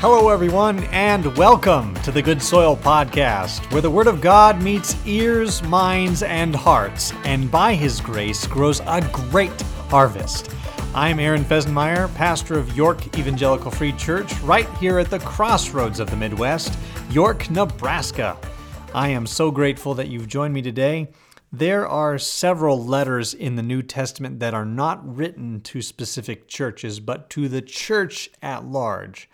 Hello, everyone, and welcome to the Good Soil Podcast, where the Word of God meets ears, minds, and hearts, and by His grace grows a great harvest. I'm Aaron Fesenmeyer, pastor of York Evangelical Free Church, right here at the crossroads of the Midwest, York, Nebraska. I am so grateful that you've joined me today. There are several letters in the New Testament that are not written to specific churches, but to the church at large.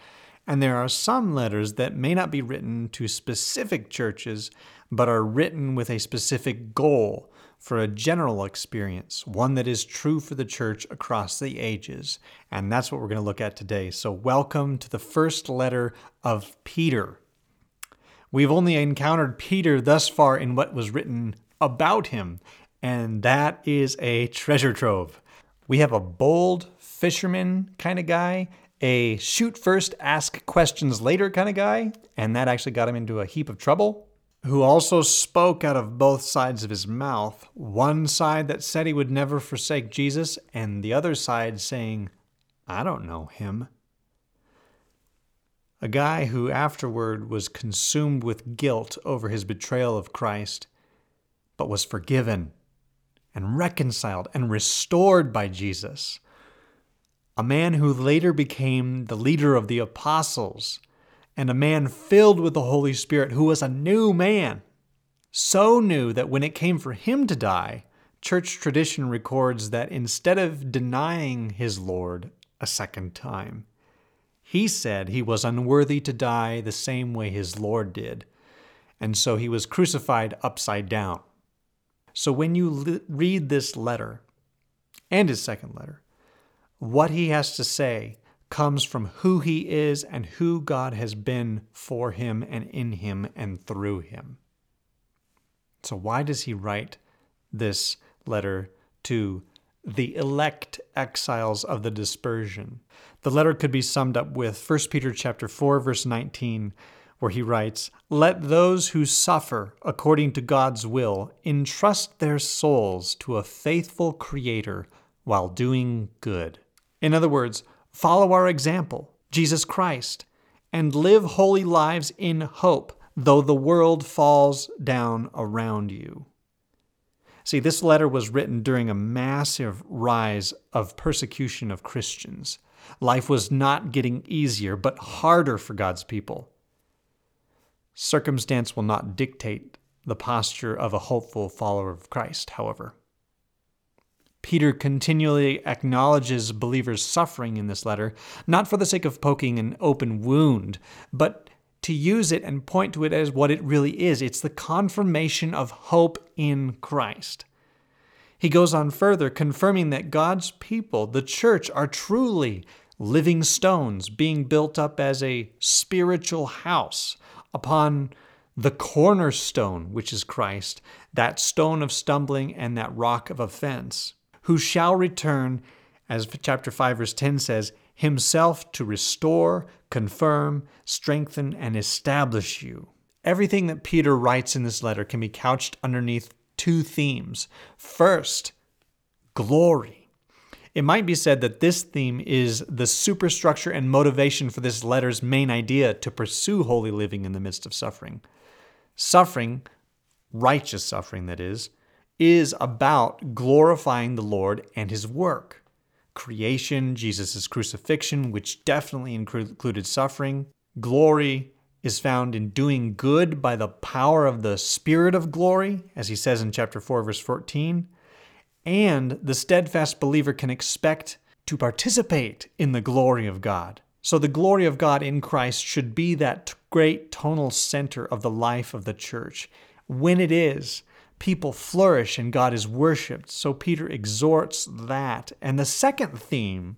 And there are some letters that may not be written to specific churches, but are written with a specific goal for a general experience, one that is true for the church across the ages. And that's what we're going to look at today. So, welcome to the first letter of Peter. We've only encountered Peter thus far in what was written about him, and that is a treasure trove. We have a bold fisherman kind of guy a shoot first, ask questions later kind of guy, and that actually got him into a heap of trouble. Who also spoke out of both sides of his mouth one side that said he would never forsake Jesus, and the other side saying, I don't know him. A guy who afterward was consumed with guilt over his betrayal of Christ, but was forgiven and reconciled and restored by Jesus a man who later became the leader of the apostles, and a man filled with the Holy Spirit who was a new man. So new that when it came for him to die, church tradition records that instead of denying his Lord a second time, he said he was unworthy to die the same way his Lord did, and so he was crucified upside down. So when you read this letter and his second letter, what he has to say comes from who he is and who God has been for him and in him and through him. So, why does he write this letter to the elect exiles of the dispersion? The letter could be summed up with 1 Peter chapter 4 verse 19 where he writes, "Let those who suffer according to God's will entrust their souls to a faithful creator while doing good." In other words, follow our example, Jesus Christ, and live holy lives in hope, though the world falls down around you. See, this letter was written during a massive rise of persecution of Christians. Life was not getting easier, but harder for God's people. Circumstance will not dictate the posture of a hopeful follower of Christ, however. Peter continually acknowledges believers' suffering in this letter, not for the sake of poking an open wound, but to use it and point to it as what it really is. It's the confirmation of hope in Christ. He goes on further, confirming that God's people, the church, are truly living stones being built up as a spiritual house upon the cornerstone, which is Christ, that stone of stumbling and that rock of offense who shall return, as chapter 5, verse 10 says, himself to restore, confirm, strengthen, and establish you. Everything that Peter writes in this letter can be couched underneath two themes. First, glory. It might be said that this theme is the superstructure and motivation for this letter's main idea to pursue holy living in the midst of suffering. Suffering, righteous suffering that is, is about glorifying the Lord and his work. Creation, Jesus' crucifixion, which definitely included suffering. Glory is found in doing good by the power of the Spirit of glory, as he says in chapter 4, verse 14. And the steadfast believer can expect to participate in the glory of God. So, the glory of God in Christ should be that great tonal center of the life of the church. When it is, people flourish and God is worshiped. So Peter exhorts that. And the second theme,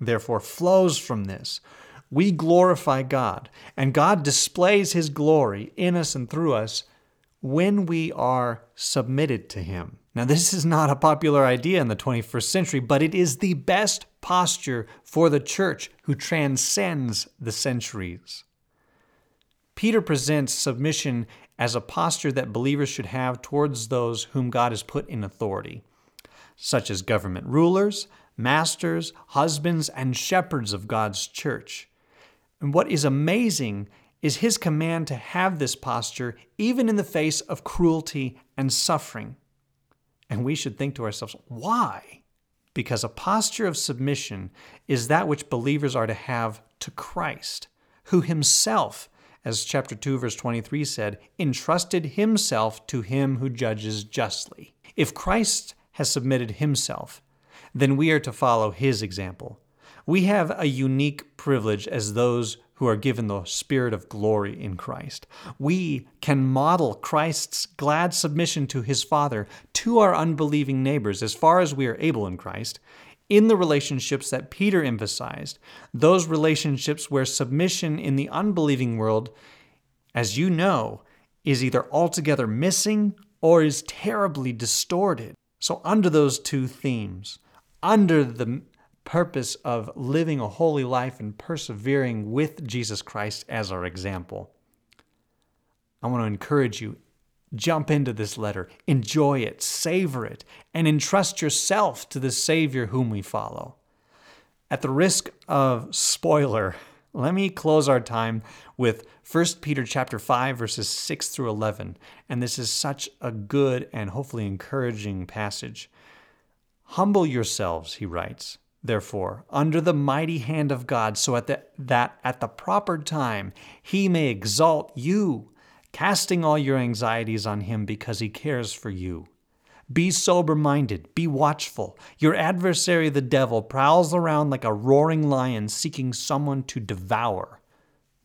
therefore, flows from this. We glorify God, and God displays his glory in us and through us when we are submitted to him. Now, this is not a popular idea in the 21st century, but it is the best posture for the church who transcends the centuries. Peter presents submission as a posture that believers should have towards those whom God has put in authority, such as government rulers, masters, husbands, and shepherds of God's church. And what is amazing is his command to have this posture even in the face of cruelty and suffering. And we should think to ourselves, why? Because a posture of submission is that which believers are to have to Christ, who himself, as chapter 2, verse 23 said, entrusted himself to him who judges justly. If Christ has submitted himself, then we are to follow his example. We have a unique privilege as those who are given the spirit of glory in Christ. We can model Christ's glad submission to his Father to our unbelieving neighbors as far as we are able in Christ in the relationships that Peter emphasized, those relationships where submission in the unbelieving world, as you know, is either altogether missing or is terribly distorted. So, under those two themes, under the purpose of living a holy life and persevering with Jesus Christ as our example. I want to encourage you jump into this letter, enjoy it, savor it, and entrust yourself to the Savior whom we follow. At the risk of spoiler, let me close our time with 1 Peter chapter 5 verses 6 through 11, and this is such a good and hopefully encouraging passage. Humble yourselves, he writes, therefore, under the mighty hand of God, so at the, that at the proper time he may exalt you, casting all your anxieties on him because he cares for you. Be sober minded, be watchful. Your adversary, the devil, prowls around like a roaring lion seeking someone to devour.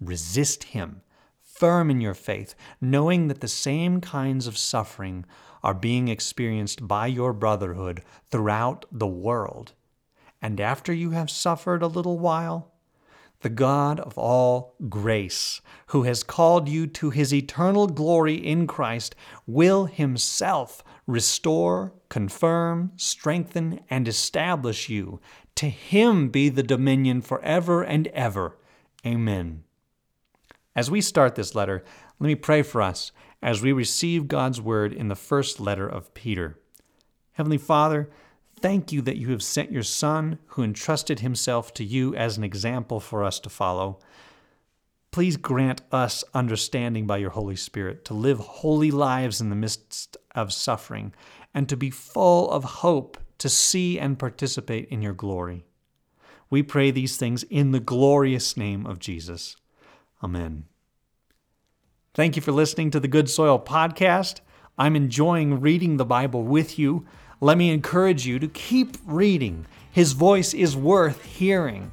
Resist him, firm in your faith, knowing that the same kinds of suffering are being experienced by your brotherhood throughout the world. And after you have suffered a little while, the God of all grace, who has called you to his eternal glory in Christ, will himself restore, confirm, strengthen, and establish you. To him be the dominion forever and ever. Amen. As we start this letter, let me pray for us as we receive God's word in the first letter of Peter. Heavenly Father, thank you that you have sent your Son, who entrusted himself to you as an example for us to follow. Please grant us understanding by your Holy Spirit to live holy lives in the midst of suffering and to be full of hope to see and participate in your glory. We pray these things in the glorious name of Jesus. Amen. Thank you for listening to the Good Soil Podcast. I'm enjoying reading the Bible with you. Let me encourage you to keep reading. His voice is worth hearing.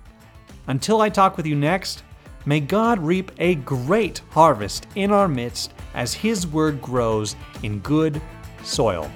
Until I talk with you next, may God reap a great harvest in our midst as His word grows in good soil.